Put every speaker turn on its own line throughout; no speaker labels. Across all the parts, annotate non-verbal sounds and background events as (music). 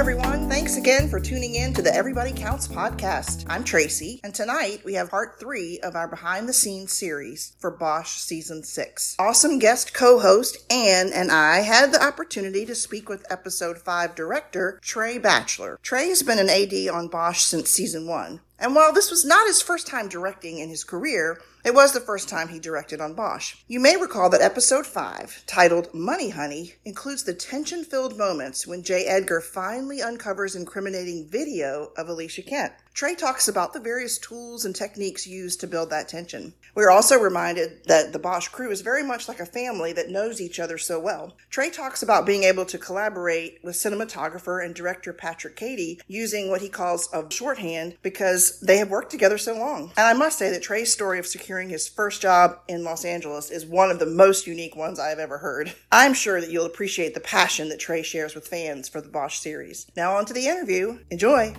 everyone. Thanks again for tuning in to the Everybody Counts podcast. I'm Tracy, and tonight we have part three of our behind the scenes series for Bosch season six. Awesome guest co host Anne and I had the opportunity to speak with episode five director Trey Batchelor. Trey has been an AD on Bosch since season one. And while this was not his first time directing in his career, it was the first time he directed on Bosch. You may recall that episode 5, titled Money Honey, includes the tension filled moments when J. Edgar finally uncovers incriminating video of Alicia Kent. Trey talks about the various tools and techniques used to build that tension. We're also reminded that the Bosch crew is very much like a family that knows each other so well. Trey talks about being able to collaborate with cinematographer and director Patrick Cady using what he calls a shorthand because they have worked together so long. And I must say that Trey's story of securing his first job in Los Angeles is one of the most unique ones I've ever heard. I'm sure that you'll appreciate the passion that Trey shares with fans for the Bosch series. Now on to the interview. Enjoy!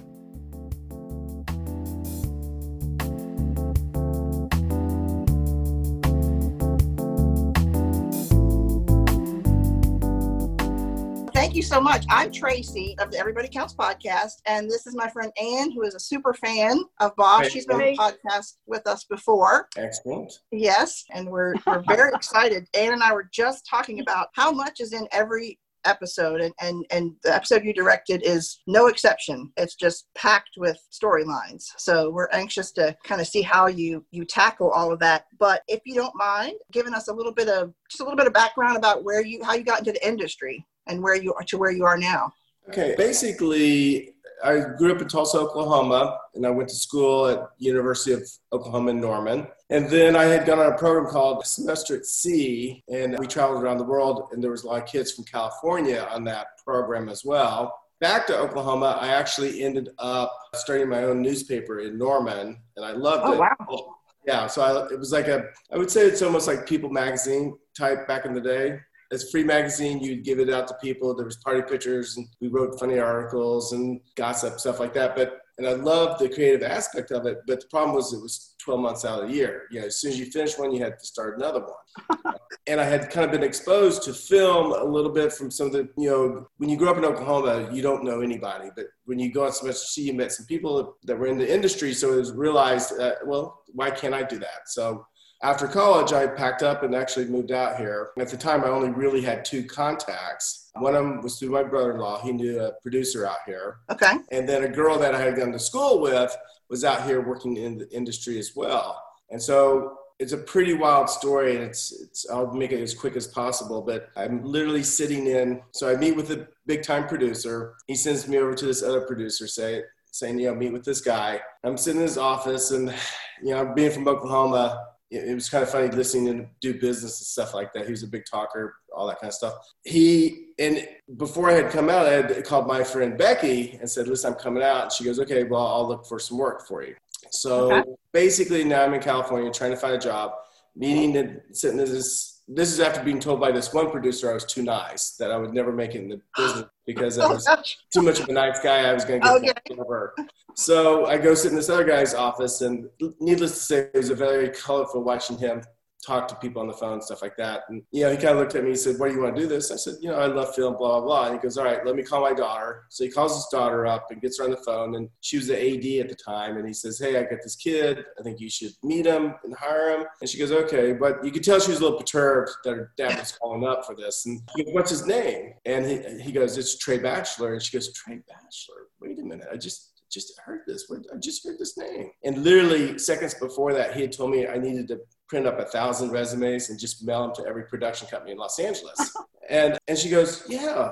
Thank you so much. I'm Tracy of the Everybody Counts podcast, and this is my friend Anne, who is a super fan of Bosch. She's been on the podcast with us before.
Excellent.
Yes, and we're, we're (laughs) very excited. Anne and I were just talking about how much is in every episode and, and and the episode you directed is no exception it's just packed with storylines so we're anxious to kind of see how you you tackle all of that but if you don't mind giving us a little bit of just a little bit of background about where you how you got into the industry and where you are to where you are now
okay basically I grew up in Tulsa, Oklahoma, and I went to school at University of Oklahoma in Norman. And then I had gone on a program called Semester at Sea, and we traveled around the world, and there was a lot of kids from California on that program as well. Back to Oklahoma, I actually ended up starting my own newspaper in Norman, and I loved
oh,
it.
Wow.
Yeah, so I, it was like a, I would say it's almost like People magazine type back in the day as free magazine, you'd give it out to people. There was party pictures, and we wrote funny articles and gossip stuff like that. But and I loved the creative aspect of it. But the problem was it was 12 months out of the year. You know, as soon as you finish one, you had to start another one. (laughs) and I had kind of been exposed to film a little bit from some of the, you know, when you grow up in Oklahoma, you don't know anybody. But when you go on semester C, you met some people that were in the industry. So it was realized, that, well, why can't I do that? So after college, I packed up and actually moved out here. At the time, I only really had two contacts. One of them was through my brother in law. He knew a producer out here.
Okay.
And then a girl that I had gone to school with was out here working in the industry as well. And so it's a pretty wild story and it's, it's I'll make it as quick as possible, but I'm literally sitting in. So I meet with a big time producer. He sends me over to this other producer, say, saying, you know, meet with this guy. I'm sitting in his office and, you know, being from Oklahoma, it was kind of funny listening to him do business and stuff like that. He was a big talker, all that kind of stuff. He and before I had come out, I had called my friend Becky and said, "Listen, I'm coming out." And she goes, "Okay, well, I'll look for some work for you." So okay. basically, now I'm in California trying to find a job, meeting and sitting in this. This is after being told by this one producer I was too nice, that I would never make it in the business because I oh, was too much of a nice guy. I was going to get okay. over. So I go sit in this other guy's office, and needless to say, it was a very colorful watching him talk to people on the phone, stuff like that. And, you know, he kind of looked at me and said, what do you want to do this? I said, You know, I love film, blah, blah, blah. And he goes, All right, let me call my daughter. So he calls his daughter up and gets her on the phone. And she was the AD at the time. And he says, Hey, I got this kid. I think you should meet him and hire him. And she goes, Okay. But you could tell she was a little perturbed that her dad was calling up for this. And he goes, What's his name? And he, he goes, It's Trey Batchelor. And she goes, Trey Batchelor? Wait a minute. I just just heard this. I just heard this name. And literally seconds before that, he had told me I needed to print up a thousand resumes and just mail them to every production company in Los Angeles. (laughs) and and she goes, yeah,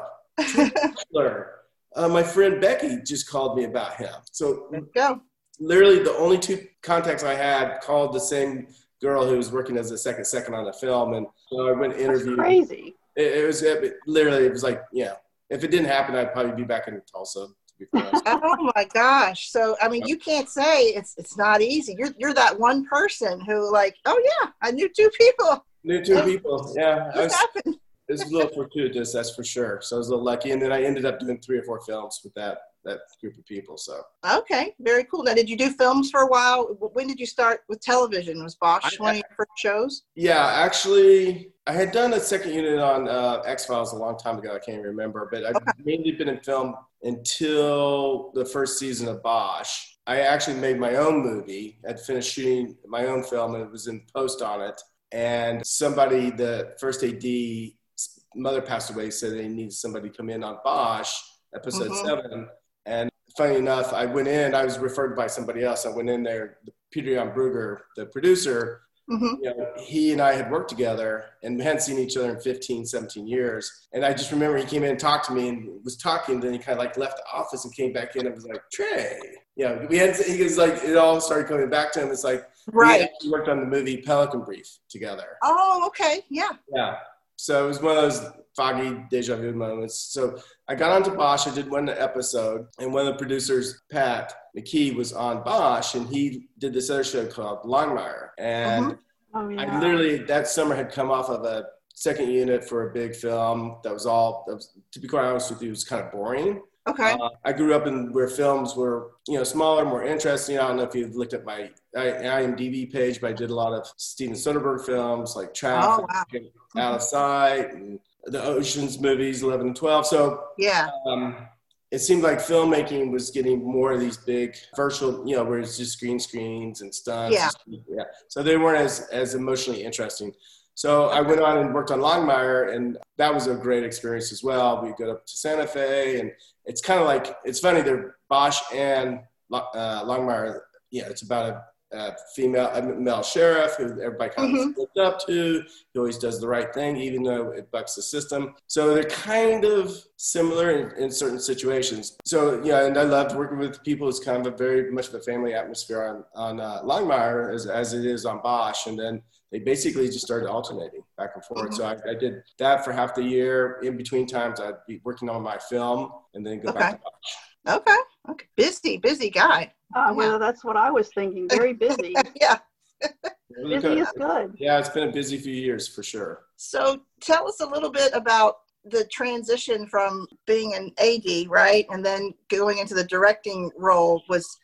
uh, my friend Becky just called me about him. So
go.
literally the only two contacts I had called the same girl who was working as a second second on the film, and so I went interview.
Crazy.
It, it was it, literally it was like yeah. If it didn't happen, I'd probably be back in Tulsa (laughs)
oh my gosh! So I mean, you can't say it's it's not easy. You're you're that one person who like, oh yeah, I knew two people.
Knew two people. Yeah,
what happened?
It's a little fortuitous, that's for sure. So I was a little lucky, and then I ended up doing three or four films with that that group of people. So
okay, very cool. Now, did you do films for a while? When did you start with television? Was Bosch one of your first shows?
Yeah, actually, I had done a second unit on uh, X Files a long time ago. I can't remember, but I've okay. mainly been in film until the first season of Bosch. I actually made my own movie. I'd finished shooting my own film and it was in post on it. And somebody, the first AD, mother passed away, said they needed somebody to come in on Bosch, episode mm-hmm. seven. And funny enough, I went in, I was referred by somebody else. I went in there, Pieter Jan Brugge, the producer, Mm-hmm. You know, he and I had worked together and we hadn't seen each other in 15, 17 years. And I just remember he came in and talked to me and was talking. Then he kind of like left the office and came back in and was like, Trey. Yeah, we had, he was like, it all started coming back to him. It's like,
right.
We worked on the movie Pelican Brief together.
Oh, okay. Yeah.
Yeah. So it was one of those foggy deja vu moments. So I got onto Bosch. I did one episode, and one of the producers, Pat McKee, was on Bosch, and he did this other show called Longmire. And uh-huh. oh, yeah. I literally that summer had come off of a second unit for a big film that was all. That was, to be quite honest with you, it was kind of boring.
Okay. Uh,
I grew up in where films were, you know, smaller, more interesting. I don't know if you've looked at my IMDb page, but I did a lot of Steven Soderbergh films like Traffic, oh, wow. Out of Sight, and the Ocean's movies, 11 and 12. So,
yeah.
Um, it seemed like filmmaking was getting more of these big virtual, you know, where it's just green screens and stunts.
Yeah.
yeah. So they weren't as, as emotionally interesting. So I went on and worked on Longmire, and that was a great experience as well. We go up to Santa Fe, and it's kind of like it's funny. They're Bosch and uh, Longmire. Yeah, it's about a uh, female a male sheriff who everybody kind mm-hmm. of looked up to. He always does the right thing, even though it bucks the system. So they're kind of similar in, in certain situations. So yeah, and I loved working with people. It's kind of a very much of a family atmosphere on on uh, Longmire as as it is on Bosch, and then they basically just started alternating back and forth. Mm-hmm. So I, I, did that for half the year. In between times, I'd be working on my film and then go okay. back to Bosch.
Okay. Okay. Busy, busy guy.
Uh, well, yeah. that's what I was thinking. Very busy. (laughs)
yeah.
busy is good.
Yeah, it's been a busy few years for sure.
So tell us a little bit about the transition from being an AD, right, and then going into the directing role. Was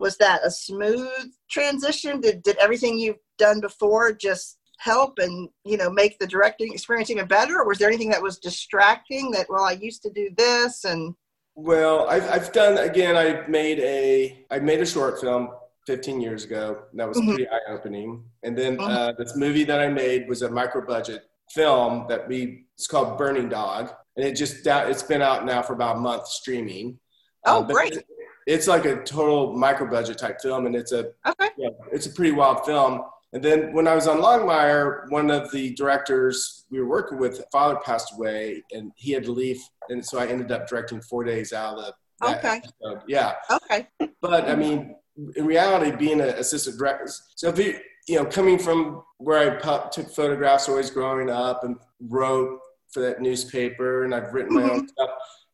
was that a smooth transition? Did did everything you've done before just help and you know make the directing experience even better, or was there anything that was distracting? That well, I used to do this and
well, I've, I've done again. I made a I made a short film 15 years ago. That was mm-hmm. pretty eye opening. And then mm-hmm. uh, this movie that I made was a micro budget film that we it's called Burning Dog, and it just it's been out now for about a month streaming.
Oh, um, great! It's,
like a total micro budget type film, and it's a
okay.
Yeah, it's a pretty wild film. And then when I was on Longmire, one of the directors we were working with, father passed away, and he had to leave, and so I ended up directing four days out of the.
Okay.
Episode. Yeah.
Okay.
But I mean, in reality, being an assistant director, so if you you know, coming from where I took photographs always growing up and wrote for that newspaper, and I've written my mm-hmm. own stuff,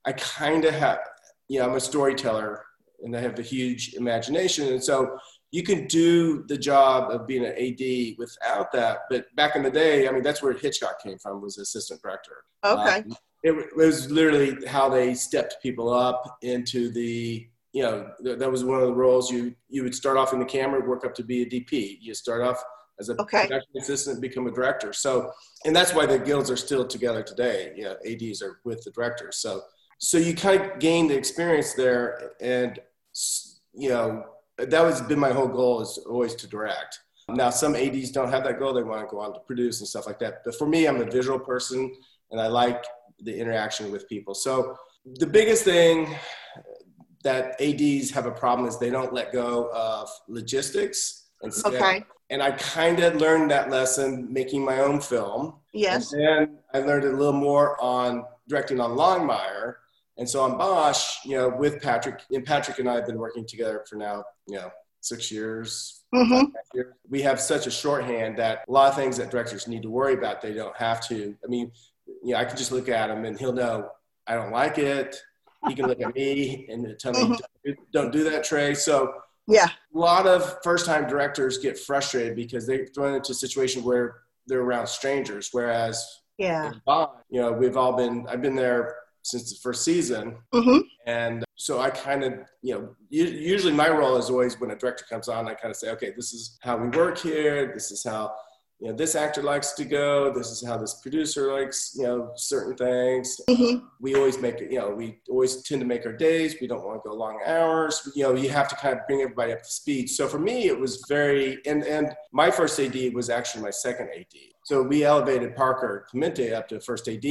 I kind of have, you know, I'm a storyteller, and they have the huge imagination, and so you can do the job of being an AD without that. But back in the day, I mean, that's where Hitchcock came from, was assistant director.
Okay.
Um, it, it, was literally how they stepped people up into the, you know, th- that was one of the roles you, you would start off in the camera, work up to be a DP. You start off as a
okay.
production assistant, become a director. So, and that's why the guilds are still together today. You know, ADs are with the directors. So, so you kind of gain the experience there and, you know, that was been my whole goal is always to direct. Now some ADs don't have that goal; they want to go on to produce and stuff like that. But for me, I'm a visual person, and I like the interaction with people. So the biggest thing that ADs have a problem is they don't let go of logistics and
okay.
And I kind of learned that lesson making my own film.
Yes.
And then I learned a little more on directing on Longmire and so on Bosch, you know, with Patrick, and Patrick and I have been working together for now, you know, six years.
Mm-hmm.
We have such a shorthand that a lot of things that directors need to worry about, they don't have to. I mean, you know, I can just look at him and he'll know I don't like it. He can look at me and tell me, mm-hmm. don't do that, Trey. So,
yeah,
a lot of first time directors get frustrated because they're thrown into a situation where they're around strangers. Whereas,
yeah,
Bosch, you know, we've all been, I've been there since the first season.
Mm-hmm.
And so I kind of, you know, usually my role is always when a director comes on, I kind of say, okay, this is how we work here. This is how you know, this actor likes to go. This is how this producer likes, you know, certain things.
Mm-hmm.
We always make it, you know, we always tend to make our days. We don't want to go long hours. You know, you have to kind of bring everybody up to speed. So for me, it was very, and, and my first AD was actually my second AD. So we elevated Parker Clemente up to first AD.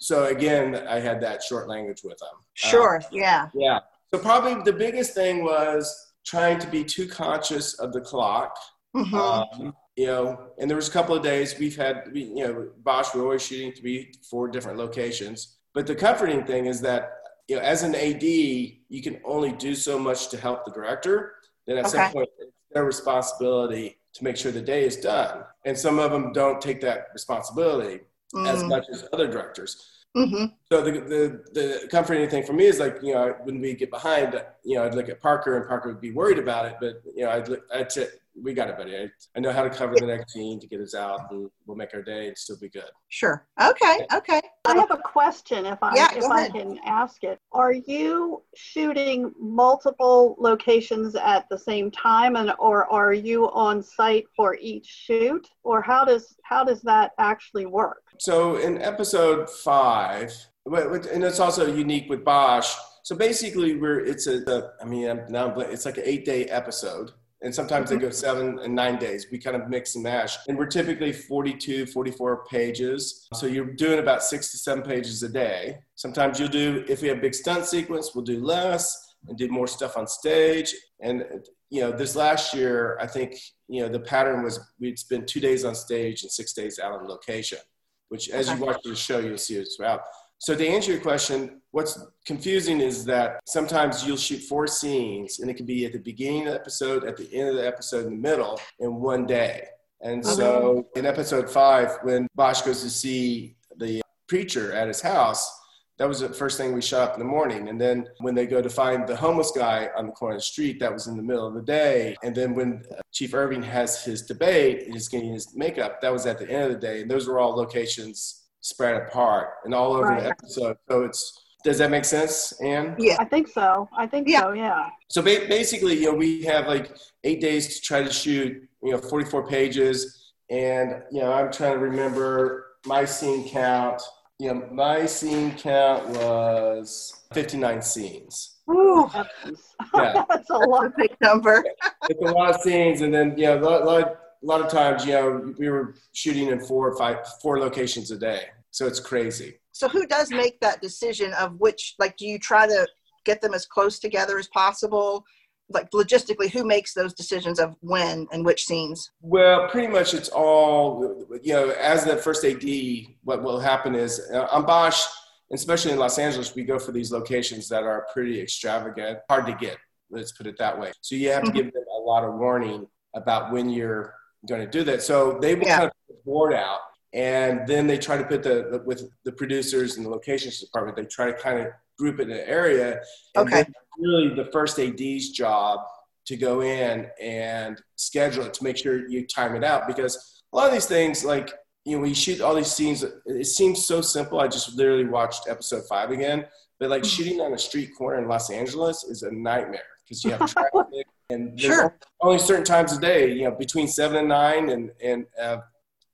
So again, I had that short language with him.
Sure. Um, yeah.
Yeah. So probably the biggest thing was trying to be too conscious of the clock.
Mm-hmm.
Um, you know, and there was a couple of days we've had, you know, Bosch, we're always shooting to be four different locations. But the comforting thing is that, you know, as an AD, you can only do so much to help the director. Then at okay. some point, it's their responsibility to make sure the day is done. And some of them don't take that responsibility mm. as much as other directors.
Mm-hmm.
So the, the the comforting thing for me is like you know when we get behind, you know I'd look at Parker and Parker would be worried about it, but you know I'd look, I'd say we got it, buddy. I, I know how to cover the next scene to get us out, and we'll make our day and still be good.
Sure. Okay. Okay.
I have a question, if I
yeah,
if I can ask it. Are you shooting multiple locations at the same time, and or are you on site for each shoot, or how does how does that actually work?
So in episode five, and it's also unique with Bosch. So basically, we're it's a, I mean, now it's like an eight day episode and sometimes they mm-hmm. go seven and nine days. We kind of mix and mash. And we're typically 42, 44 pages. So you're doing about six to seven pages a day. Sometimes you'll do, if we have big stunt sequence, we'll do less and do more stuff on stage. And, you know, this last year, I think, you know, the pattern was we'd spend two days on stage and six days out on location, which as you watch the show, you'll see it throughout. So to answer your question, what's confusing is that sometimes you'll shoot four scenes and it can be at the beginning of the episode, at the end of the episode, in the middle, in one day. And so in episode five, when Bosch goes to see the preacher at his house, that was the first thing we shot up in the morning. And then when they go to find the homeless guy on the corner of the street, that was in the middle of the day. And then when uh, Chief Irving has his debate and he's getting his makeup, that was at the end of the day. And those were all locations spread apart and all over right. the episode. So it's does that make sense, Anne?
Yeah, I think so. I think yeah. so. Yeah.
So ba- basically, you know, we have like eight days to try to shoot, you know, 44 pages, and you know, I'm trying to remember my scene count. You know, my scene count was 59 scenes.
Ooh,
yeah. (laughs) that's a lot of big number. (laughs)
it's a lot of scenes, and then you know, a lot, a lot, a lot of times, you know, we were shooting in four or five, four locations a day. So it's crazy.
So who does make that decision of which, like, do you try to get them as close together as possible? Like logistically, who makes those decisions of when and which scenes?
Well, pretty much it's all, you know, as the first AD, what will happen is uh, on Bosch, especially in Los Angeles, we go for these locations that are pretty extravagant, hard to get. Let's put it that way. So you have to mm-hmm. give them a lot of warning about when you're going to do that. So they will yeah. kind of put the board out and then they try to put the, the, with the producers and the locations department they try to kind of group it in an area
and okay
really the first ad's job to go in and schedule it to make sure you time it out because a lot of these things like you know we shoot all these scenes it seems so simple i just literally watched episode five again but like mm-hmm. shooting on a street corner in los angeles is a nightmare because you have traffic (laughs) and there's
sure.
only certain times a day you know between seven and nine and and uh,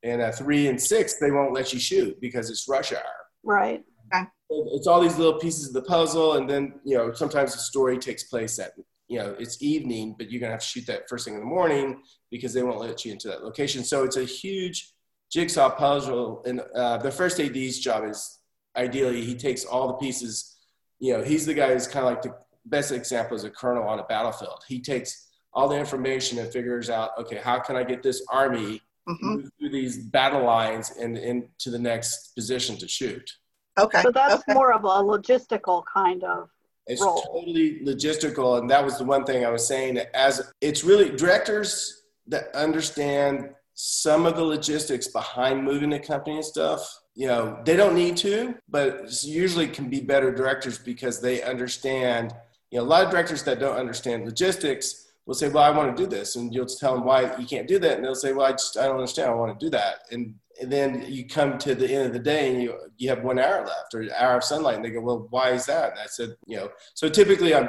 and at three and six they won't let you shoot because it's rush hour
right
okay.
it's all these little pieces of the puzzle and then you know sometimes the story takes place at you know it's evening but you're gonna have to shoot that first thing in the morning because they won't let you into that location so it's a huge jigsaw puzzle and uh, the first ad's job is ideally he takes all the pieces you know he's the guy who's kind of like the best example is a colonel on a battlefield he takes all the information and figures out okay how can i get this army mm-hmm. through these battle lines and into the next position to shoot.
Okay.
So that's
okay.
more of a logistical kind of
it's
role.
totally logistical, and that was the one thing I was saying. As it's really directors that understand some of the logistics behind moving the company and stuff. You know, they don't need to, but usually can be better directors because they understand. You know, a lot of directors that don't understand logistics will say, well, I want to do this. And you'll tell them why you can't do that. And they'll say, well, I just, I don't understand. I want to do that. And, and then you come to the end of the day and you, you have one hour left or an hour of sunlight. And they go, well, why is that? And I said, you know, so typically on,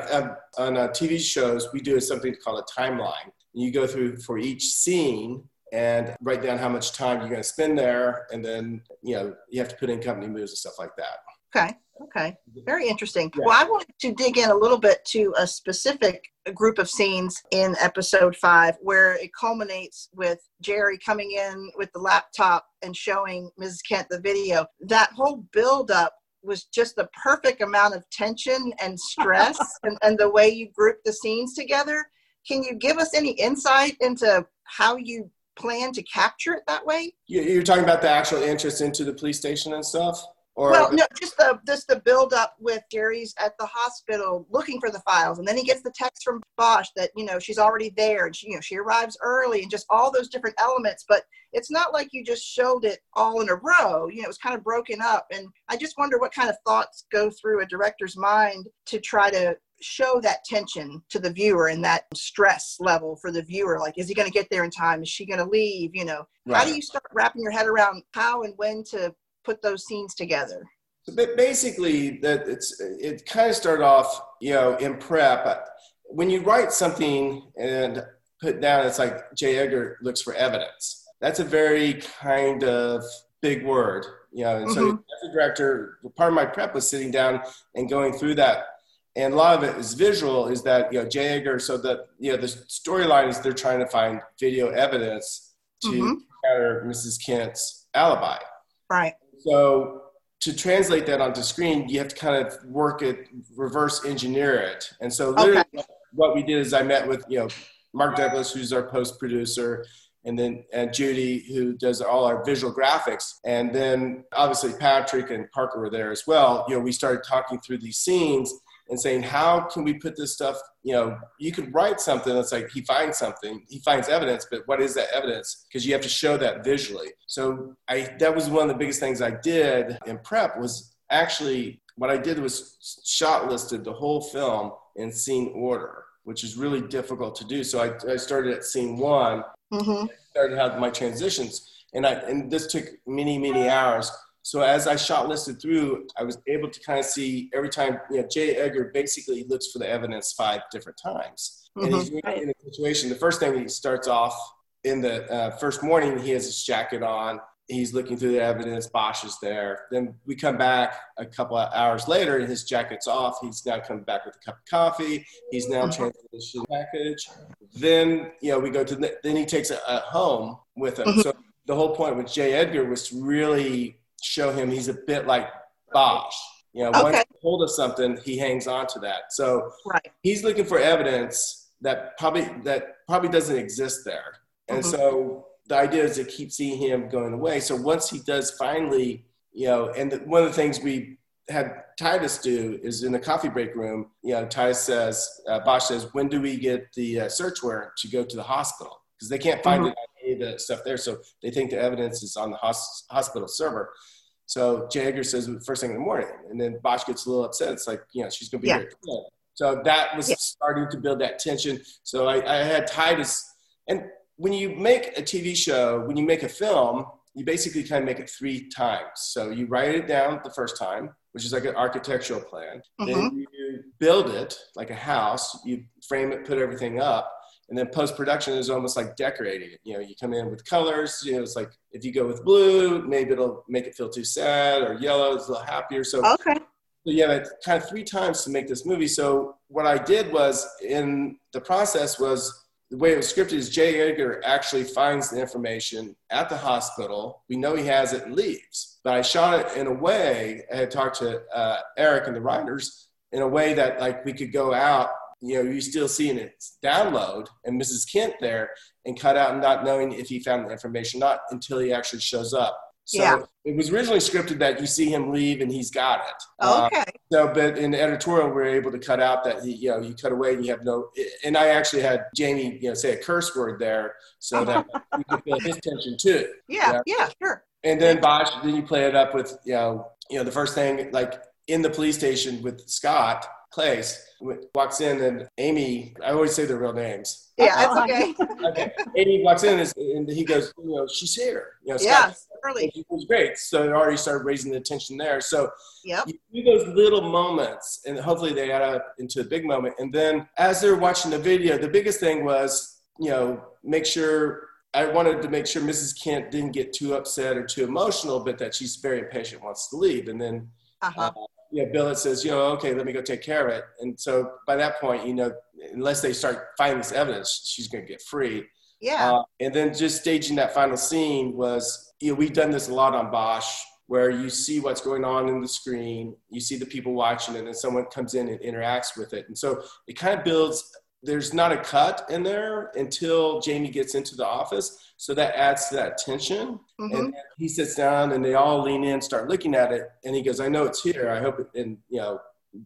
on uh, TV shows, we do something called a timeline. And you go through for each scene and write down how much time you're going to spend there. And then, you know, you have to put in company moves and stuff like that.
Okay. Okay. Very interesting. Yeah. Well, I wanted to dig in a little bit to a specific group of scenes in episode five where it culminates with Jerry coming in with the laptop and showing Mrs. Kent the video. That whole build up was just the perfect amount of tension and stress (laughs) and, and the way you group the scenes together. Can you give us any insight into how you plan to capture it that way?
You're talking about the actual entrance into the police station and stuff?
Or well, no, just the just the build up with Jerry's at the hospital looking for the files, and then he gets the text from Bosch that you know she's already there, and she you know she arrives early, and just all those different elements. But it's not like you just showed it all in a row. You know, it was kind of broken up, and I just wonder what kind of thoughts go through a director's mind to try to show that tension to the viewer and that stress level for the viewer like is he going to get there in time is she going to leave you know right. how do you start wrapping your head around how and when to put those scenes together?
But basically, that it's it kind of started off, you know, in prep. When you write something and put down, it's like J. Edgar looks for evidence. That's a very kind of big word, you know. And so, mm-hmm. as a director, part of my prep was sitting down and going through that and a lot of it is visual is that you know j edgar so that you know the storyline is they're trying to find video evidence to mm-hmm. counter mrs kent's alibi
right
so to translate that onto screen, you have to kind of work it, reverse engineer it. And so literally okay. what we did is I met with, you know, Mark Douglas, who's our post producer, and then and Judy, who does all our visual graphics, and then obviously Patrick and Parker were there as well. You know, we started talking through these scenes and saying, how can we put this stuff, you know, you could write something that's like he finds something, he finds evidence, but what is that evidence? Because you have to show that visually. So I that was one of the biggest things I did in prep was actually what I did was shot listed the whole film in scene order, which is really difficult to do. So I, I started at scene one, mm-hmm. started have my transitions. And I and this took many, many hours so as I shot listed through, I was able to kind of see every time, you know, J. Edgar basically looks for the evidence five different times. Mm-hmm. And he's mm-hmm. in a situation, the first thing he starts off in the uh, first morning, he has his jacket on. He's looking through the evidence. Bosch is there. Then we come back a couple of hours later, and his jacket's off. He's now coming back with a cup of coffee. He's now mm-hmm. transitioning package. Then you know we go to the, then he takes a, a home with him. Mm-hmm. So the whole point with J. Edgar was really show him he's a bit like Bosch. You know, okay. once he hold of something, he hangs on to that. So right. he's looking for evidence that probably that probably doesn't exist there. And mm-hmm. so the idea is to keep seeing him going away. So once he does finally, you know, and the, one of the things we had Titus do is in the coffee break room, you know, Titus says, uh, Bosch says, when do we get the uh, search warrant to go to the hospital? Because they can't find mm-hmm. it on any of the stuff there. So they think the evidence is on the hos- hospital server. So J. Edgar says first thing in the morning, and then Bosch gets a little upset. It's like, you know, she's going to be yeah. here. So that was yeah. starting to build that tension. So I, I had Titus, and when you make a TV show, when you make a film, you basically kind of make it three times. So you write it down the first time, which is like an architectural plan. Mm-hmm. Then you build it like a house. You frame it, put everything up, and then post production is almost like decorating it. You know, you come in with colors. You know, it's like if you go with blue, maybe it'll make it feel too sad, or yellow is a little happier. So
okay.
So yeah, kind of three times to make this movie. So what I did was in the process was the way it was scripted is J. Edgar actually finds the information at the hospital. We know he has it and leaves. But I shot it in a way. I had talked to uh, Eric and the writers in a way that like we could go out you know, you still seeing it download and Mrs. Kent there and cut out and not knowing if he found the information not until he actually shows up. So yeah. it was originally scripted that you see him leave and he's got it.
Uh, okay.
so, but in the editorial, we are able to cut out that he, you know, you cut away and you have no. And I actually had Jamie, you know, say a curse word there so that (laughs) you could feel his tension too.
Yeah, you know? yeah, sure.
And then Bosch, then you play it up with, you know, you know, the first thing like in the police station with Scott Klace walks in and Amy, I always say their real names.
Yeah, that's okay. (laughs)
okay. Amy walks in and, he goes, you know, she's here. You know,
yeah, early.
It was great. So it already started raising the attention there. So
yep.
you do those little moments and hopefully they add up into a big moment. And then as they're watching the video, the biggest thing was, you know, make sure I wanted to make sure Mrs. Kent didn't get too upset or too emotional, but that she's very impatient, wants to leave. And then, uh-huh. uh, you know, Billet says, you know, okay, let me go take care of it. And so by that point, you know, unless they start finding this evidence, she's going to get free.
Yeah. Uh,
and then just staging that final scene was, you know, we've done this a lot on Bosch where you see what's going on in the screen, you see the people watching it, and then someone comes in and interacts with it. And so it kind of builds there's not a cut in there until Jamie gets into the office. So that adds to that tension. Mm-hmm. And he sits down and they all lean in, start looking at it. And he goes, I know it's here. I hope it, and you know,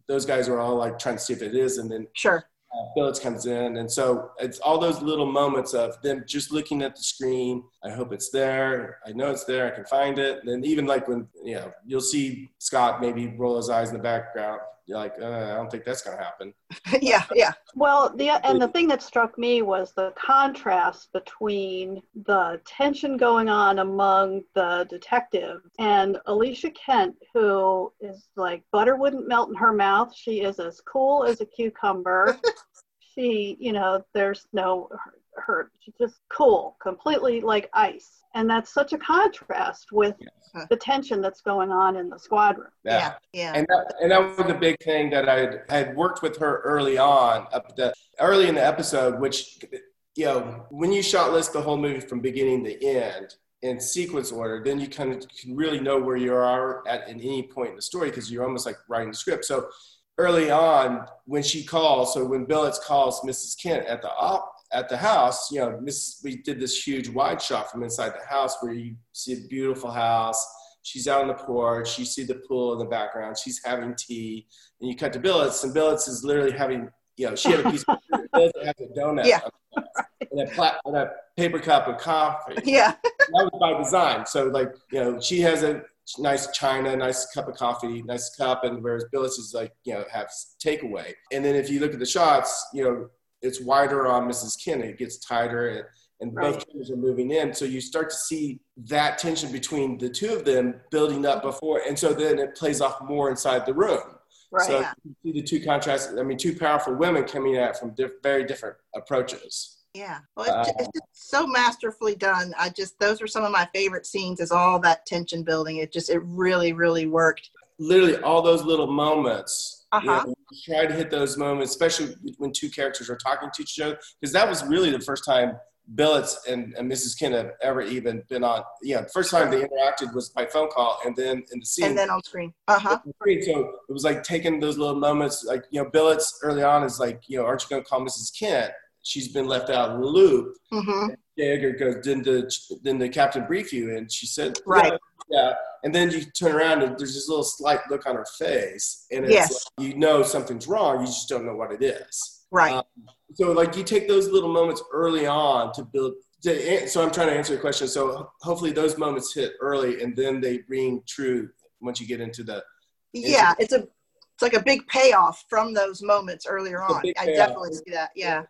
those guys are all like trying to see if it is. And then
sure.
Uh, Billets comes in. And so it's all those little moments of them just looking at the screen. I hope it's there. I know it's there. I can find it. And then even like when, you know, you'll see Scott maybe roll his eyes in the background you're like, uh, I don't think that's going to happen. (laughs)
yeah, yeah.
Well, the and the thing that struck me was the contrast between the tension going on among the detective and Alicia Kent, who is like butter wouldn't melt in her mouth. She is as cool as a cucumber. (laughs) she, you know, there's no her, her she's just cool, completely like ice and that's such a contrast with yes. the tension that's going on in the squadron.
Yeah, yeah.
And that, and that was the big thing that I had worked with her early on, up the early in the episode, which you know, when you shot list the whole movie from beginning to end in sequence order, then you kind of can really know where you are at in any point in the story because you're almost like writing the script. So early on, when she calls, so when Billets calls Mrs. Kent at the op at the house, you know, Miss, we did this huge wide shot from inside the house where you see a beautiful house. She's out on the porch. You see the pool in the background. She's having tea, and you cut to Billets, and Billets is literally having, you know, she had a piece of (laughs) Billets has a donut
yeah.
and, a plat, and a paper cup of coffee.
Yeah,
that was by design. So like, you know, she has a nice china, nice cup of coffee, nice cup, and whereas Billets is like, you know, have takeaway. And then if you look at the shots, you know, it's wider on Mrs. Kent. It gets tighter, and, and right. both cameras are moving in. So you start to see that tension between the two of them building up before, and so then it plays off more inside the room.
Right.
So you see the two contrasts. I mean, two powerful women coming at from diff- very different approaches.
Yeah, well, it's, uh, it's, just so masterfully done. I just those are some of my favorite scenes. Is all that tension building. It just it really really worked.
Literally, all those little moments uh-huh. You know, try to hit those moments, especially when two characters are talking to each other, because that was really the first time Billets and, and Mrs. Kent have ever even been on. Yeah, first time they interacted was by phone call, and then in the scene,
and then on screen. Uh huh.
So it was like taking those little moments, like you know, Billets early on is like, you know, aren't you going to call Mrs. Kent? She's been left out of the loop. Mm-hmm. Edgar goes, didn't the, didn't the captain brief you? And she said,
right.
Yeah. And then you turn around and there's this little slight look on her face. And it's
yes.
like, you know something's wrong. You just don't know what it is.
Right. Um,
so like you take those little moments early on to build. To, so I'm trying to answer your question. So hopefully those moments hit early and then they ring true once you get into the.
Into yeah. The, it's a, it's like a big payoff from those moments earlier on. I definitely see that. Yeah.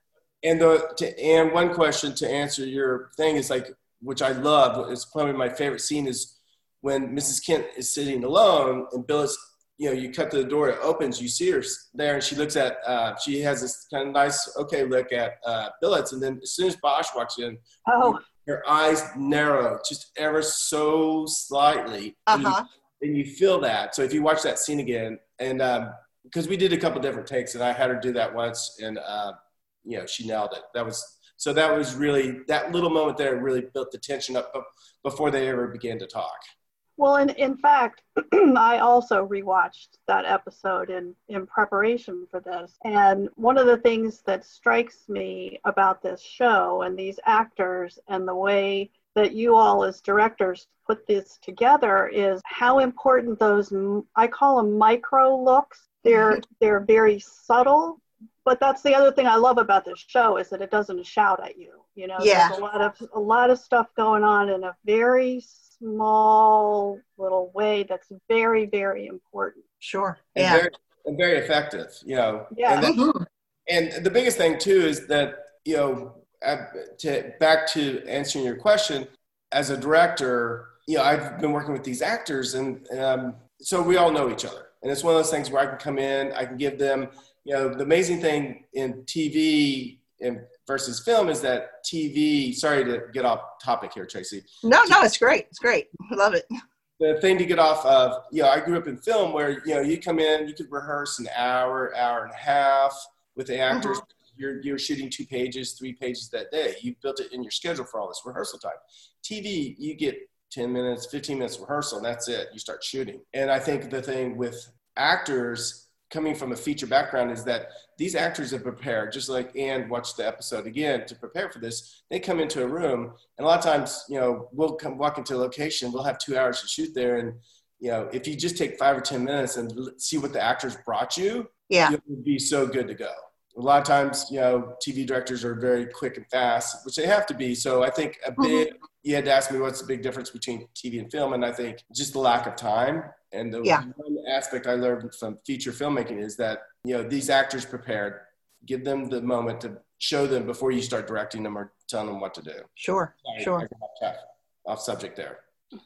And the, to, and one question to answer your thing is like, which I love, it's probably my favorite scene is when Mrs. Kent is sitting alone and Bill is, you know, you cut to the door, it opens, you see her there, and she looks at, uh, she has this kind of nice, okay look at uh, Billets, and then as soon as Bosch walks in,
oh.
her eyes narrow just ever so slightly,
uh-huh. and, you, uh-huh.
and you feel that. So if you watch that scene again, and because um, we did a couple different takes, and I had her do that once, and uh, you know, she nailed it. That was so that was really that little moment there really built the tension up before they ever began to talk.
Well, in, in fact, (clears throat) I also rewatched that episode in, in preparation for this. And one of the things that strikes me about this show and these actors and the way that you all as directors put this together is how important those I call them micro looks. They're mm-hmm. they're very subtle, but that's the other thing I love about this show is that it doesn't shout at you. You know,
yeah.
there's a lot of a lot of stuff going on in a very small little way that's very, very important.
Sure.
And
yeah.
Very, and very effective, you know.
Yeah.
And, then, mm-hmm. and the biggest thing too is that, you know, to back to answering your question, as a director, you know, I've been working with these actors and um, so we all know each other. And it's one of those things where I can come in, I can give them, you know, the amazing thing in TV and versus film is that TV. Sorry to get off topic here, Tracy.
No, no, it's great. It's great. I love it.
The thing to get off of, you know, I grew up in film where you know you come in, you could rehearse an hour, hour and a half with the actors.
Mhm.
You're you're shooting two pages, three pages that day. You built it in your schedule for all this rehearsal time. TV, you get 10 minutes, 15 minutes rehearsal, and that's it. You start shooting. And I think the thing with actors coming from a feature background is that these actors have prepared, just like Anne watched the episode again to prepare for this. They come into a room, and a lot of times, you know, we'll come walk into a location, we'll have two hours to shoot there. And, you know, if you just take five or 10 minutes and see what the actors brought you,
Yeah.
you'll be so good to go. A lot of times, you know, TV directors are very quick and fast, which they have to be. So I think a mm-hmm. big, you had to ask me what's the big difference between TV and film, and I think just the lack of time. And the
Yeah.
one aspect I learned from feature filmmaking is that you know these actors prepared, give them the moment to show them before you start directing them or telling them what to do.
Sure.
Sorry,
Sure.
I got off off subject there.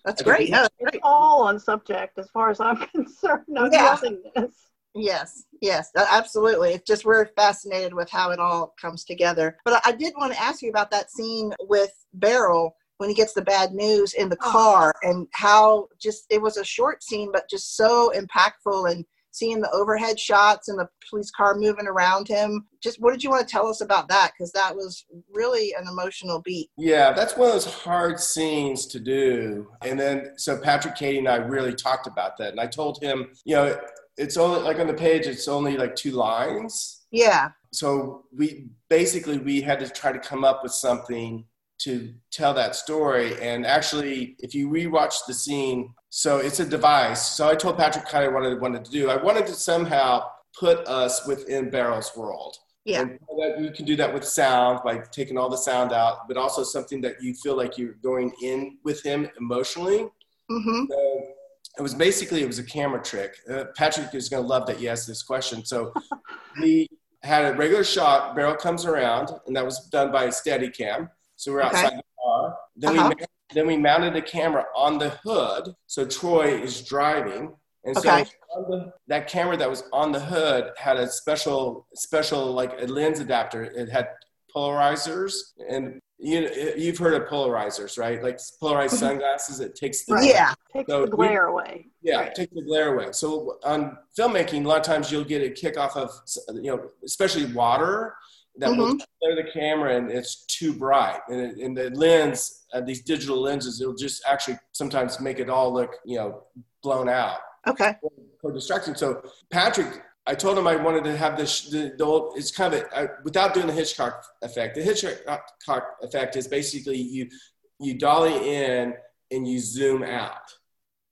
That's great. No, that's
It's
great.
all on subject as far as I'm (laughs) concerned. No
Yeah.
nothingness.
Yes, yes, absolutely. It's just we're fascinated with how it all comes together. But I I did want to ask you about that scene with Barrel when he gets the bad news in the
Oh.
car and how just it was a short scene, but just so impactful and seeing the overhead shots and the police car moving around him. Just what did you want to tell us about that? Because that was really an emotional beat.
Yeah, that's one of those hard scenes to do. And then, so Patrick, Cady, and I really talked about that. And I told him, you know, it's only like on the page, it's only like two lines.
Yeah.
So we basically we had to try to come up with something to tell that story. And actually, if you rewatch the scene, so it's a device. So I told Patrick kind of what I wanted to do. I wanted to somehow put us within Barrel's world.
Yeah.
And you can do that with sound by taking all the sound out, but also something that you feel like you're going in with him emotionally.
Mm-hmm.
So it was basically it was a camera trick. Uh, Patrick is going to love that you asked this question. So (laughs) we had a regular shot. Barrel comes around, and that was done by a steady cam. So we're
Okay.
outside the car. Then
Uh-huh.
we then we mounted a camera on the hood. So Troy is driving, and so
Okay.
the, that camera that was on the hood had a special special like a lens adapter. It had polarizers, and you you've heard of polarizers, right? Like polarized
Mhm.
sunglasses. It takes the
Yeah.
Takes
So
the
we-
glare away.
yeah,
Right.
take the glare away. So on filmmaking, a lot of times you'll get a kick off of, you know, especially water that will glare the camera and it's too bright. And, it, and the lens, uh, these digital lenses, it'll just actually sometimes make it all look, you know, blown out
Okay.
or distracting. So Patrick, I told him I wanted to have this, the, the old, it's kind of, a, I, without doing the Hitchcock effect. The Hitchcock effect is basically you, you dolly in and you zoom out.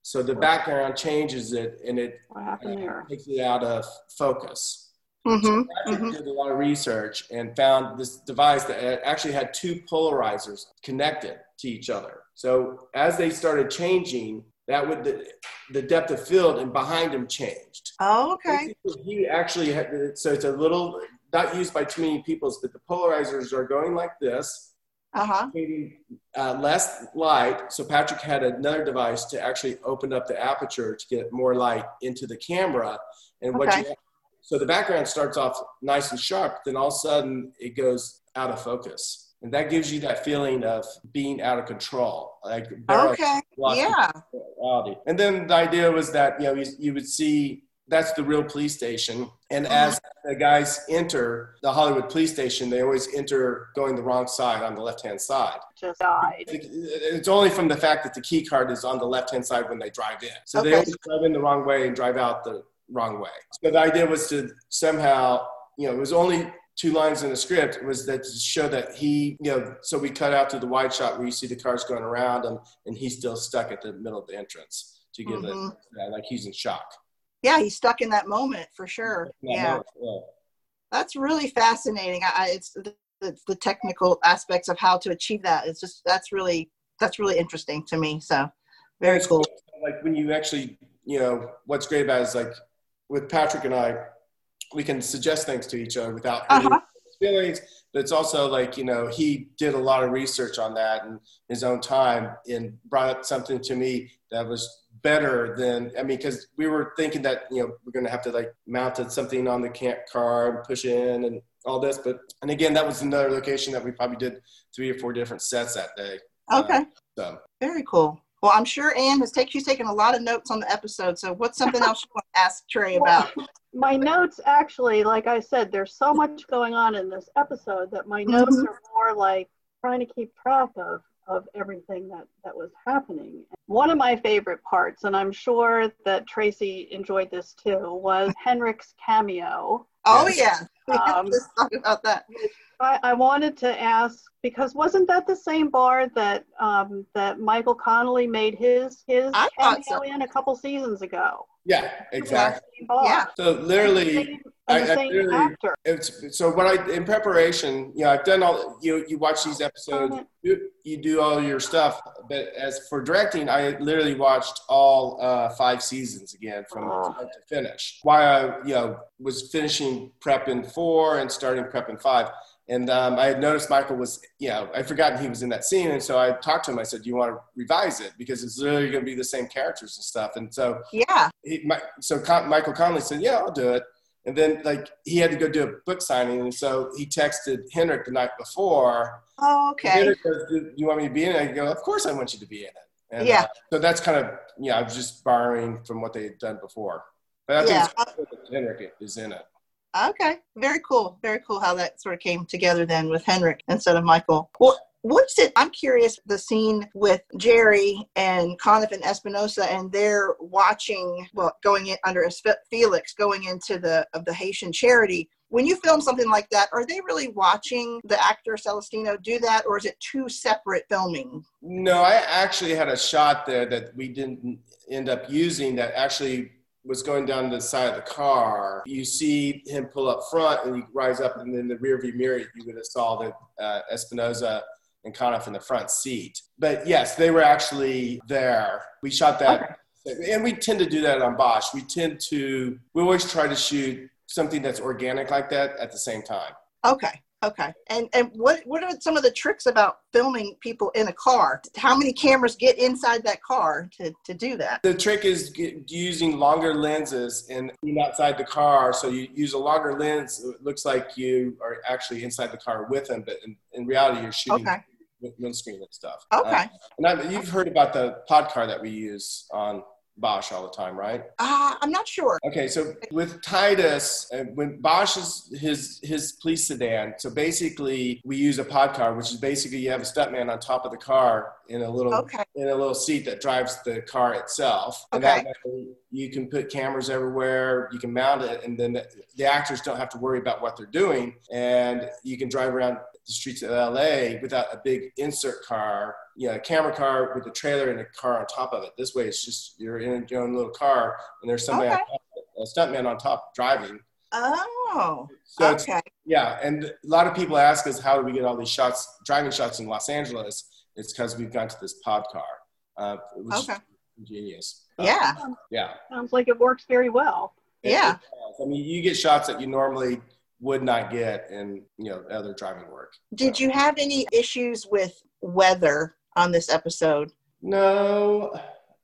So the background changes it and it
there?
takes it out of focus.
Mm-hmm.
Patrick
Mhm.
did a lot of research and found this device that actually had two polarizers connected to each other. So as they started changing, that would the, the depth of field and behind him changed.
Oh, okay.
He actually had so it's a little not used by too many people, but the polarizers are going like this,
Uh huh.
creating uh, less light. So Patrick had another device to actually open up the aperture to get more light into the camera. And what you so the background starts off nice and sharp, then all of a sudden it goes out of focus. And that gives you that feeling of being out of control. Like
Okay. Yeah.
reality. And then the idea was that you know you, you would see that's the real police station, and uh-huh. as the guys enter the Hollywood police station, they always enter going the wrong side on the left hand side.
Just died.
It's only from the fact that the key card is on the left hand side when they drive in, so they always drive in the wrong way and drive out the wrong way. So the idea was to somehow you know it was only two lines in the script was that to show that he, you know, so we cut out to the wide shot where you see the cars going around him and he's still stuck at the middle of the entrance to give
Mhm.
it yeah, like he's in shock.
Yeah, he's stuck in that moment for sure. Yeah.
yeah.
That's really fascinating. I, I- it's the, the, the technical aspects of how to achieve that. It's just that's really that's really interesting to me. So very
It's
cool.
Like when you actually, you know, what's great about it is like with Patrick and I, we can suggest things to each other without hurting
Uh-huh.
feelings. But it's also like, you know, he did a lot of research on that in his own time and brought up something to me that was better than, I mean, because we were thinking that, you know, we're going to have to like mount something on the camp car and push in and all this. But and again, that was another location that we probably did three or four different sets that day.
Okay.
Uh, so
Very cool. Well, I'm sure Anne has taken she's taken a lot of notes on the episode. So what's something else you want to ask Trey about?
My notes actually, like I said, there's so much going on in this episode that my notes
Mhm.
are more like trying to keep track of of everything that that was happening. One of my favorite parts, and I'm sure that Tracy enjoyed this too, was Henrik's cameo.
Oh
Yes.
yeah. (laughs)
Um,
talk about that.
I, I wanted to ask because wasn't that the same bar that um, that Michael Connelly made his his
I
cameo
so.
in a couple seasons ago?
Yeah, exactly.
Yeah.
So literally,
Same-
I-
and the
I
same
literally-
actor.
it's so what I in preparation, you know, I've done all you you watch these episodes, you, you do all your stuff, but as for directing, I literally watched all uh, five seasons again from
Oh.
start to finish. While I you know was finishing prep in four and starting prep in five. And um, I had noticed Michael was, you know, I'd forgotten he was in that scene. And so I talked to him. I said, Do you want to revise it? Because it's literally going to be the same characters and stuff. And so
Yeah.
he, my, so Con, Michael Connelly said, "Yeah, I'll do it." And then like he had to go do a book signing, and so he texted Henrik the night before.
Oh, okay.
Henrik goes, "Do you want me to be in it?" I go, "Of course, I want you to be in it." And,
Yeah.
uh, so that's kind of you know, I was just borrowing from what they had done before. But I think
Yeah.
it's cool that Henrik is in it.
Okay. Very cool. Very cool how that sort of came together then with Henrik instead of Michael. Well, what's it? I'm curious the scene with Jerry and Conniff and Espinosa and they're watching, well, going in under Felix going into the of the Haitian charity. When you film something like that, are they really watching the actor Celestino do that, or is it two separate filming?
No, I actually had a shot there that we didn't end up using that actually was going down the side of the car. You see him pull up front and you rise up, and then the rear view mirror, you would have saw the uh, Espinoza and Conniff in the front seat. But yes, they were actually there. We shot that. And we tend to do that on Bosch. We tend to, we always try to shoot something that's organic like that at the same time.
Okay. Okay. And and what what are some of the tricks about filming people in a car? How many cameras get inside that car to, to do that?
The trick is get, using longer lenses and being outside the car. So you use a longer lens. It looks like you are actually inside the car with them, but in, in reality, you're shooting
Okay.
windscreen and stuff.
Okay.
Uh, and I, you've heard about the pod car that we use on Bosch all the time, right?
Uh, I'm not sure.
Okay, so with Titus, uh, when Bosch is his his police sedan, so basically we use a pod car, which is basically you have a stuntman on top of the car in a little
Okay.
In a little seat that drives the car itself. And
Okay.
that way you can put cameras everywhere, you can mount it, and then the, the actors don't have to worry about what they're doing. And you can drive around the streets of LA without a big insert car, you know, a camera car with a trailer and a car on top of it. This way it's just you're in your own little car and there's somebody on
Okay.
top, a stuntman on top driving.
Oh.
So
okay.
yeah, and a lot of people ask us how do we get all these shots, driving shots in Los Angeles? It's because we've gone to this pod car, uh, which
Okay.
is genius. Uh,
Yeah.
yeah.
Sounds like it works very well.
It-
Yeah.
it. I mean, you get shots that you normally would not get in you know other driving work.
Did you have any issues with weather on this episode?
No,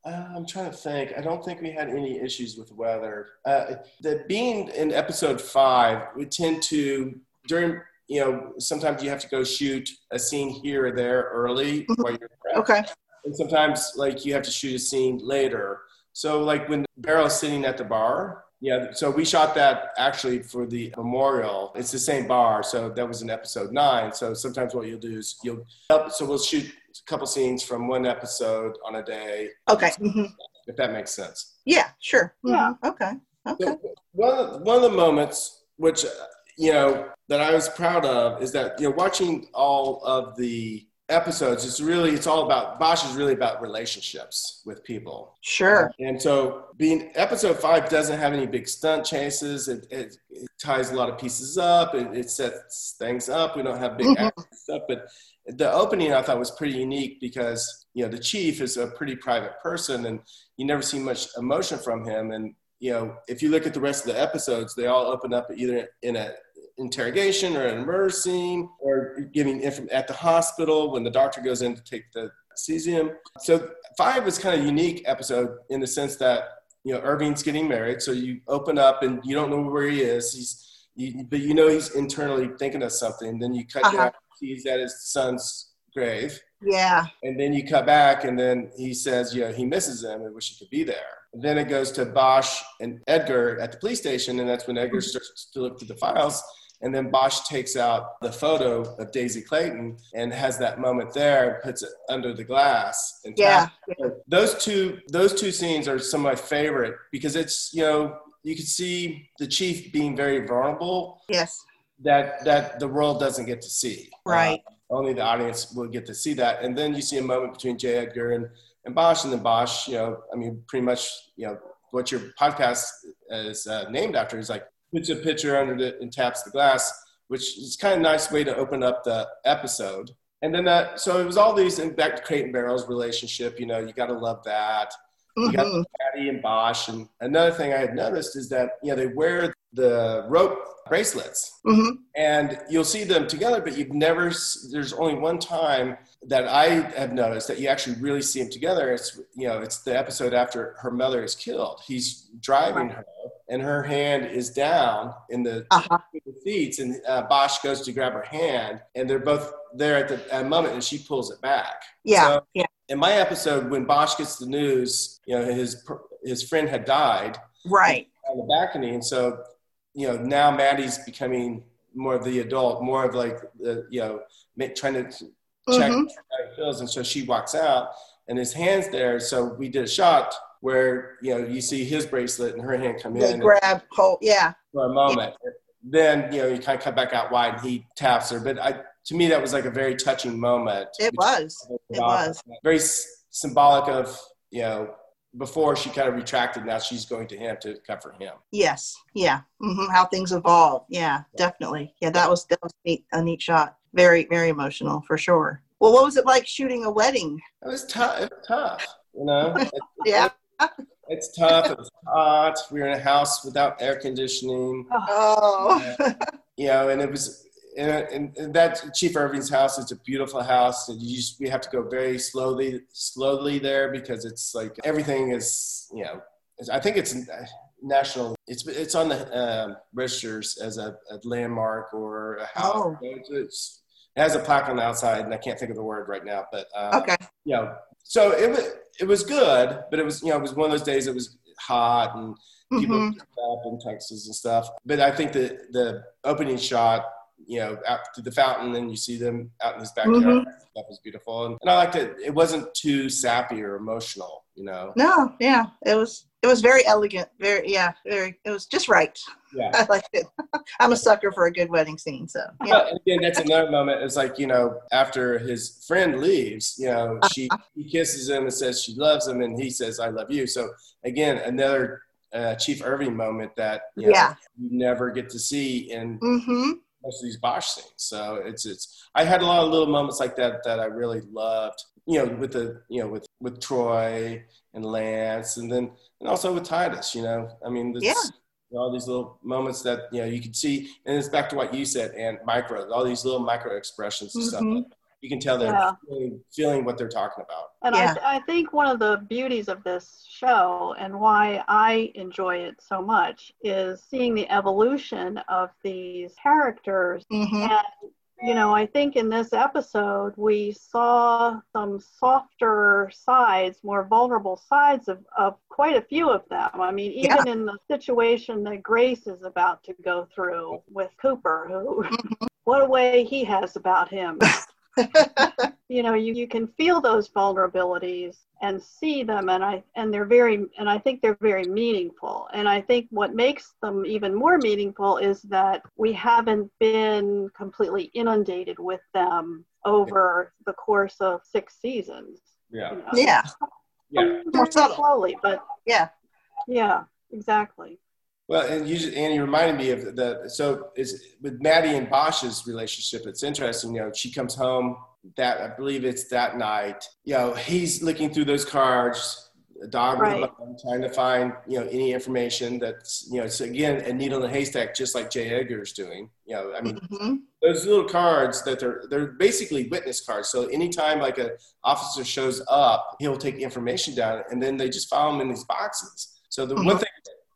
uh, I'm trying to think. I don't think we had any issues with weather. Uh, the being in episode five, we tend to during you know sometimes you have to go shoot a scene here or there early
Mhm.
while you're prepped.
Okay.
and sometimes like you have to shoot a scene later. So like when Barrel's sitting at the bar, yeah. So we shot that actually for the memorial. It's the same bar, so that was in episode nine. So sometimes what you'll do is you'll so we'll shoot a couple scenes from one episode on a day,
Okay. Mhm.
if that makes sense.
Yeah. Sure.
Yeah.
Mhm. Okay. Okay.
So one of the, one of the moments which you know that I was proud of is that you know watching all of the episodes it's really it's all about Bosch is really about relationships with people
Sure.
and so being episode five doesn't have any big stunt chases it, it, it ties a lot of pieces up it, it sets things up we don't have big
Mhm.
action stuff but the opening I thought was pretty unique because you know the chief is a pretty private person and you never see much emotion from him and you know if you look at the rest of the episodes they all open up either in a interrogation or an scene or giving info at the hospital when the doctor goes in to take the cesium so five is kind of unique episode in the sense that you know irving's getting married so you open up and you don't know where he is he's you, but you know he's internally thinking of something. Then you cut
Uh-huh.
down, he's at his son's grave,
Yeah.
and then you cut back, and then he says, you know, he misses him and wish he could be there. And then it goes to Bosch and Edgar at the police station, and that's when Edgar starts to look through the files. And then Bosch takes out the photo of Daisy Clayton and has that moment there and puts it under the glass. And
Yeah.
those two those two scenes are some of my favorite because it's you know you can see the chief being very vulnerable
Yes.
that that the world doesn't get to see
Right.
Uh, only the audience will get to see that and then you see a moment between j edgar and, and bosch and then bosch you know i mean pretty much you know what your podcast is uh, named after is like puts a picture under it and taps the glass which is kind of a nice way to open up the episode and then that so it was all these and back to crate and barrels relationship you know you got to love that you got. Patty uh-huh. and Bosch. And another thing I had noticed is that you know they wear the rope bracelets,
Mhm.
and you'll see them together, but you've never. There's only one time that I have noticed that you actually really see them together. It's you know it's the episode after her mother is killed. He's driving her, and her hand is down in the
Uh-huh.
seats, and uh, Bosch goes to grab her hand, and they're both there at the at moment, and she pulls it back.
Yeah.
So-
yeah.
in my episode when Bosch gets the news, you know, his his friend had died
Right.
on the balcony, and so you know now Maddie's becoming more of the adult, more of like the you know trying to check
Mhm.
how feels, and so she walks out, and his hands there. So we did a shot where you know you see his bracelet and her hand come
They
in
grab hold. Yeah.
for a moment. Then you know you kind of cut back out wide, and he taps her. But I, to me, that was like a very touching moment.
It was. It was.
very s- symbolic of you know before she kind of retracted. Now she's going to him to comfort him.
Yes. Yeah. hmm How things evolve. Yeah. Definitely. Yeah. That was that was neat, a neat shot. Very very emotional for sure. Well, what was it like shooting a wedding?
It was tough. It was tough. You know, (laughs)
Yeah.
it's tough. It was hot. We were in a house without air conditioning.
Oh.
You know, and it was. And, and that Chief Irving's house is a beautiful house, and you just we have to go very slowly, slowly there because it's like everything is, you know, I think it's national. It's it's on the um registers as a, a landmark or a house.
Oh.
It's, it has a plaque on the outside, and I can't think of the word right now. But uh,
okay.
you know, so it was it was good, but it was you know it was one of those days. It was hot and people
Mhm.
up in Texas and stuff. But I think the the opening shot, you know, out to the fountain, and you see them out in his backyard.
Mhm.
That was beautiful, and, and I liked it. It wasn't too sappy or emotional, you know.
No. Yeah. It was. It was very elegant. Very. Yeah. Very. It was just right.
Yeah. (laughs)
I liked it. (laughs) I'm a sucker for a good wedding scene. So. (laughs) Yeah.
Again, that's another moment. It's like you know, after his friend leaves, you know, she he kisses him and says she loves him, and he says I love you. So again, another uh, Chief Irving moment that you know,
Yeah.
you never get to see in
Mm-hmm.
Most of these Bosch scenes. So it's it's I had a lot of little moments like that that I really loved. You know, with the you know with with Troy and Lance, and then and also with Titus. You know, I mean, this,
Yeah.
all these little moments that you know you can see, and it's back to what you said, and micro, all these little micro expressions and stuff.
Mm-hmm.
You can tell they're
Yeah.
feeling, feeling what they're talking about.
And
Yeah.
I, I think one of the beauties of this show and why I enjoy it so much is seeing the evolution of these characters.
Mm-hmm.
And, you know, I think in this episode, we saw some softer sides, more vulnerable sides of, of quite a few of them. I mean, even in the situation that Grace is about to go through with Cooper, who, what a way he has about him (laughs) (laughs) you know you, you can feel those vulnerabilities and see them and i and they're very and i think they're very meaningful and i think what makes them even more meaningful is that we haven't been completely inundated with them over the course of six seasons
Yeah,
you know.
yeah.
yeah.
More subtle.
slowly but
Yeah.
yeah exactly
Well, and you just, and you reminded me of the so is with Maddie and Bosch's relationship. It's interesting. You know, she comes home that I believe it's that night. You know, he's looking through those cards, a dog
Right.
bone, trying to find you know any information that's you know. It's again a needle in a haystack, just like J. Edgar's doing. You know, I mean,
hmm
those little cards that they're they're basically witness cards. So anytime like a officer shows up, he'll take information down, and then they just file them in these boxes. So the one thing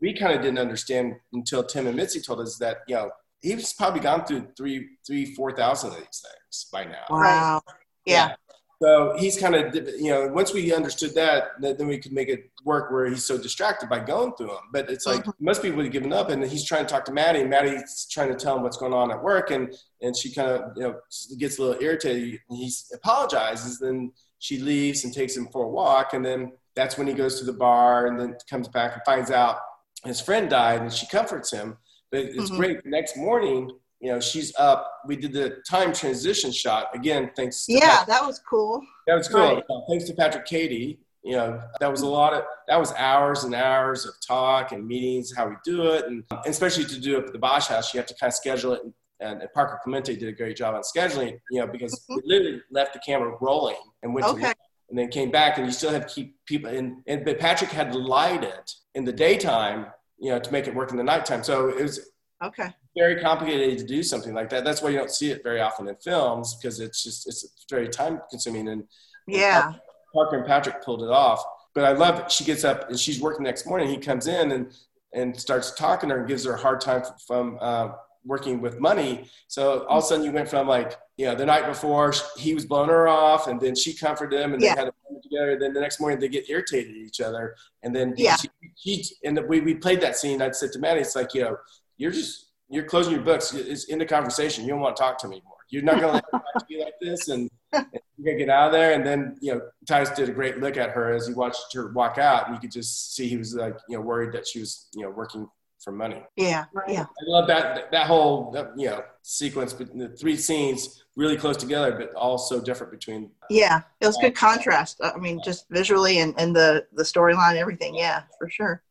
we kind of didn't understand until Tim and Mitzi told us that you know he's probably gone through three, three, four thousand of these things by now.
Wow. Yeah.
Yeah. So he's kind of, you know, once we understood that, then then we could make it work where he's so distracted by going through them. But it's like
Mhm.
most people have given up, and he's trying to talk to Maddie, and Maddie's trying to tell him what's going on at work, and and she kind of, you know, gets a little irritated. He apologizes, then she leaves and takes him for a walk, and then that's when he goes to the bar, and then comes back and finds out his friend died, and she comforts him. But it's
Mhm.
great. The next morning, you know, she's up. We did the time transition shot again, thanks. to
Yeah, that was cool.
that was cool.
Right.
Thanks to Patrick Cady You know, that was a lot of that was hours and hours of talk and meetings, how we do it, and especially to do it at the Bosch House, you have to kind of schedule it. And, and Parker Clemente did a great job on scheduling. You know, because we literally left the camera rolling and went to
Okay.
And then came back, and you still had to keep people in. And but Patrick had light it in the daytime, you know, to make it work in the nighttime. So it was
Okay.
very complicated to do something like that. That's why you don't see it very often in films because it's just it's very time consuming and
Yeah.
Parker and Patrick pulled it off. But I love it. She gets up and she's working the next morning. He comes in and and starts talking to her and gives her a hard time from uh, working with money. So all of a sudden you went from like you know the night before he was blowing her off and then she comforted him and
Yeah.
they had a moment together. Then the next morning they get irritated at each other and then
Yeah.
she, she and we we played that scene. I'd said to Maddie, it's like you know you're just you're closing your books. It's in the conversation. You don't want to talk to me anymore. You're not going to let me talk to you like this, and, and you're going to get out of there. And then you know, Titus did a great look at her as he watched her walk out, and you could just see he was like you know worried that she was you know working for money.
Yeah. Yeah.
I love that that whole you know sequence, but the three scenes really close together, but all so different between.
Yeah. It was good contrast. Uh, I mean, just visually and, and the, the storyline, everything. Yeah, for sure.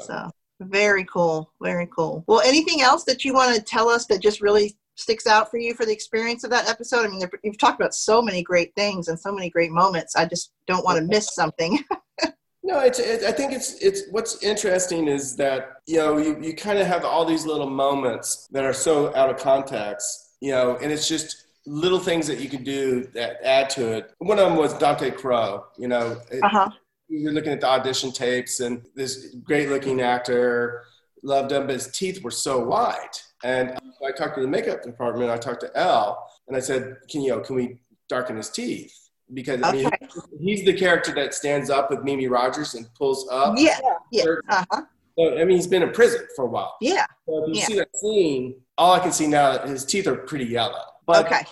So very cool. Very cool. Well, anything else that you want to tell us that just really sticks out for you for the experience of that episode? I mean, you've talked about so many great things and so many great moments. I just don't want to miss something. (laughs)
No, it's. It, I think it's. It's what's interesting is that you know you, you kind of have all these little moments that are so out of context, you know, and it's just little things that you can do that add to it. One of them was Dante Crow. You know, it-
Uh huh.
we were looking at the audition tapes, and this great-looking actor loved him, but his teeth were so white. And I talked to the makeup department. I talked to Elle, and I said, "Can you know, can we darken his teeth?" Because I mean,
Okay.
he's the character that stands up with Mimi Rogers and pulls up.
Yeah. Yeah. Uh huh.
So, I mean, he's been in prison for a while.
Yeah.
So if you
Yeah.
see that scene, all I can see now, that his teeth are pretty yellow. But
Okay.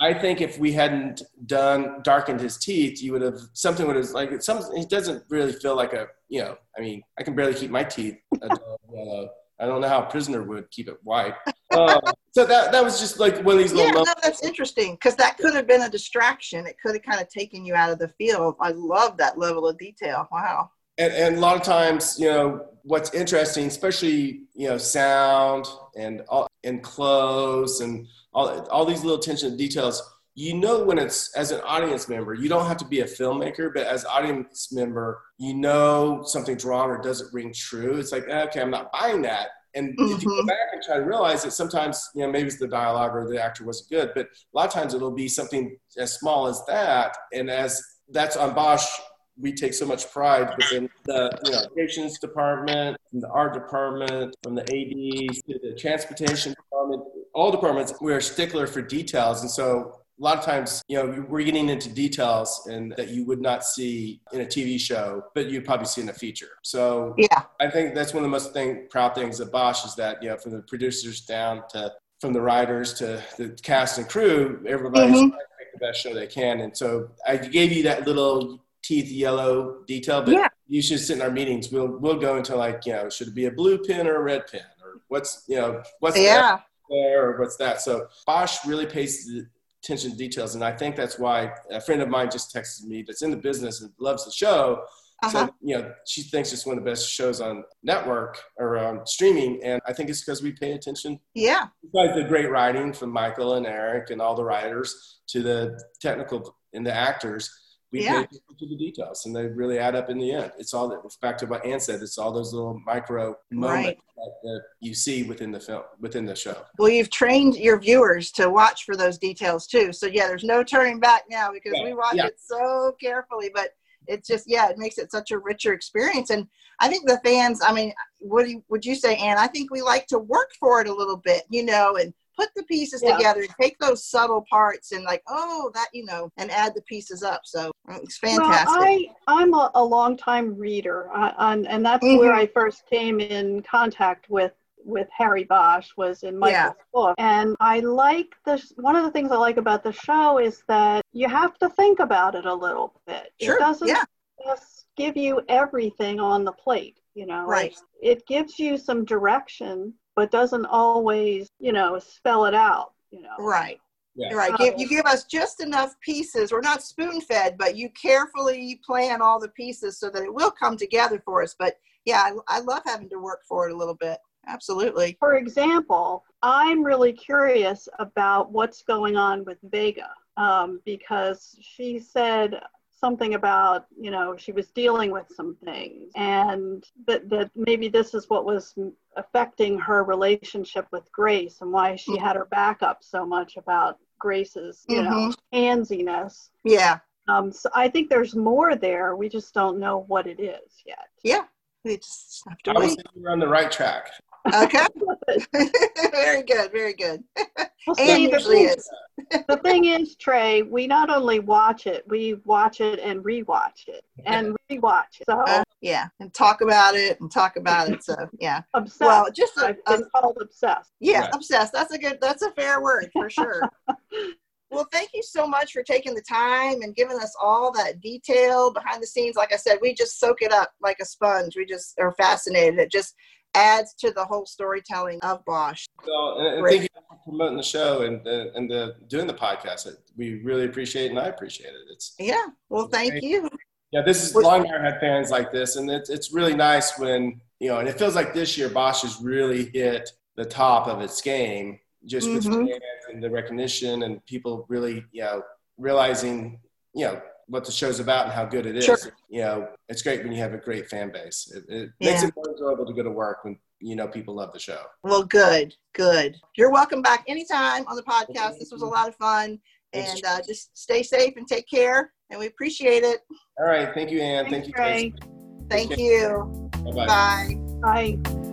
I think if we hadn't done darkened his teeth, you would have something would have like some. He doesn't really feel like a you know. I mean, I can barely keep my teeth yellow. (laughs) I don't know how a prisoner would keep it white. Uh, so that that was just like one of these
Yeah,
little
no, that's interesting because that could have been a distraction. It could have kind of taken you out of the field. I love that level of detail. Wow.
and, and a lot of times, you know, what's interesting, especially you know, sound and all, and clothes and all all these little attention to details. You know when it's as an audience member, you don't have to be a filmmaker, but as audience member, you know something's wrong or doesn't ring true. It's like, okay, I'm not buying that. And if you go
Mhm.
back and try to realize that sometimes, you know, maybe it's the dialogue or the actor wasn't good, but a lot of times it'll be something as small as that. And as that's on Bosch, we take so much pride within the you know operations department, from the art department, from the ADs to the transportation department, all departments. We're a stickler for details, and so a lot of times, you know, we're getting into details and that you would not see in a TV show, but you'd probably see in a feature. So
Yeah.
I think that's one of the most thing, proud things of Bosch is that you know from the producers down to from the writers to the cast and crew, everybody's
Mhm.
trying to make the best show they can. And so I gave you that little teeth yellow detail, but
Yeah.
you should sit in our meetings. We'll we'll go into like you know should it be a blue pin or a red pin or what's you know what's
Yeah.
there or what's that. So Bosch really pays the attention to details, and I think that's why a friend of mine just texted me that's in the business and loves the show.
Uh-huh.
So you know, she thinks it's one of the best shows on network or on streaming, and I think it's because we pay attention.
Yeah.
Besides the great writing from Michael and Eric and all the writers to the technical and the actors, we
Yeah.
pay attention to the details, and they really add up in the end. It's all that. Back to what Ann said. It's all those little micro moments that, that you see within the film, within the show.
Well, you've trained your viewers to watch for those details too. So yeah, there's no turning back now because
Yeah,
we watch
yeah.
it so carefully. But it's just yeah, it makes it such a richer experience. And I think the fans, I mean, what do you, would you say, Anne? I think we like to work for it a little bit, you know, and put the pieces yeah. together take those subtle parts and like oh that you know and add the pieces up so it's fantastic
well, i i'm a, a long time reader uh, and, and that's mm-hmm. where i first came in contact with with Harry Bosch was in Michael's yeah. book. And I like this. One of the things I like about the show is that you have to think about it a little bit.
Sure.
It doesn't
yeah.
just give you everything on the plate, you know.
Right.
It, it gives you some direction, but doesn't always, you know, spell it out, you know.
Right. Yeah. Right. Give, you give us just enough pieces. We're not spoon fed, but you carefully plan all the pieces so that it will come together for us. But yeah, I, I love having to work for it a little bit. Absolutely.
For example, I'm really curious about what's going on with Vega um, because she said something about you know she was dealing with some things and that, that maybe this is what was affecting her relationship with grace and why she had her back up so much about grace's you mm-hmm. know handsiness
yeah
um, so i think there's more there we just don't know what it is yet
yeah we just
have to I would say you're on the right track.
Okay. (laughs) (laughs) very good. Very good.
Well, and usually is. The thing is, Trey, we not only watch it, we watch it and rewatch it and rewatch it. So uh,
yeah, and talk about it and talk about it. So (laughs) yeah,
obsessed. Well, just a, a, called obsessed.
Yeah, right. obsessed. That's a good. That's a fair word for (laughs) sure. Well, thank you so much for taking the time and giving us all that detail behind the scenes. Like I said, we just soak it up like a sponge. We just are fascinated. It just adds to the whole storytelling of Bosch.
So, and thank you for promoting the show and the, and the doing the podcast. We really appreciate it, and I appreciate it. It's
yeah. Well, thank great. you.
Yeah, this is long hair had fans like this, and it's it's really nice when you know, and it feels like this year Bosch has really hit the top of its game, just with mm-hmm. fans and the recognition and people really you know realizing you know what the show's about and how good it is. Sure. You know, it's great when you have a great fan base. It, it yeah. makes it more enjoyable to go to work when you know people love the show.
Well, good, good. You're welcome back anytime on the podcast. This was a lot of fun, and uh, just stay safe and take care. And we appreciate it.
All right, thank you, Anne. Thank you, Chris.
Thank you. Bye.
Bye. Bye.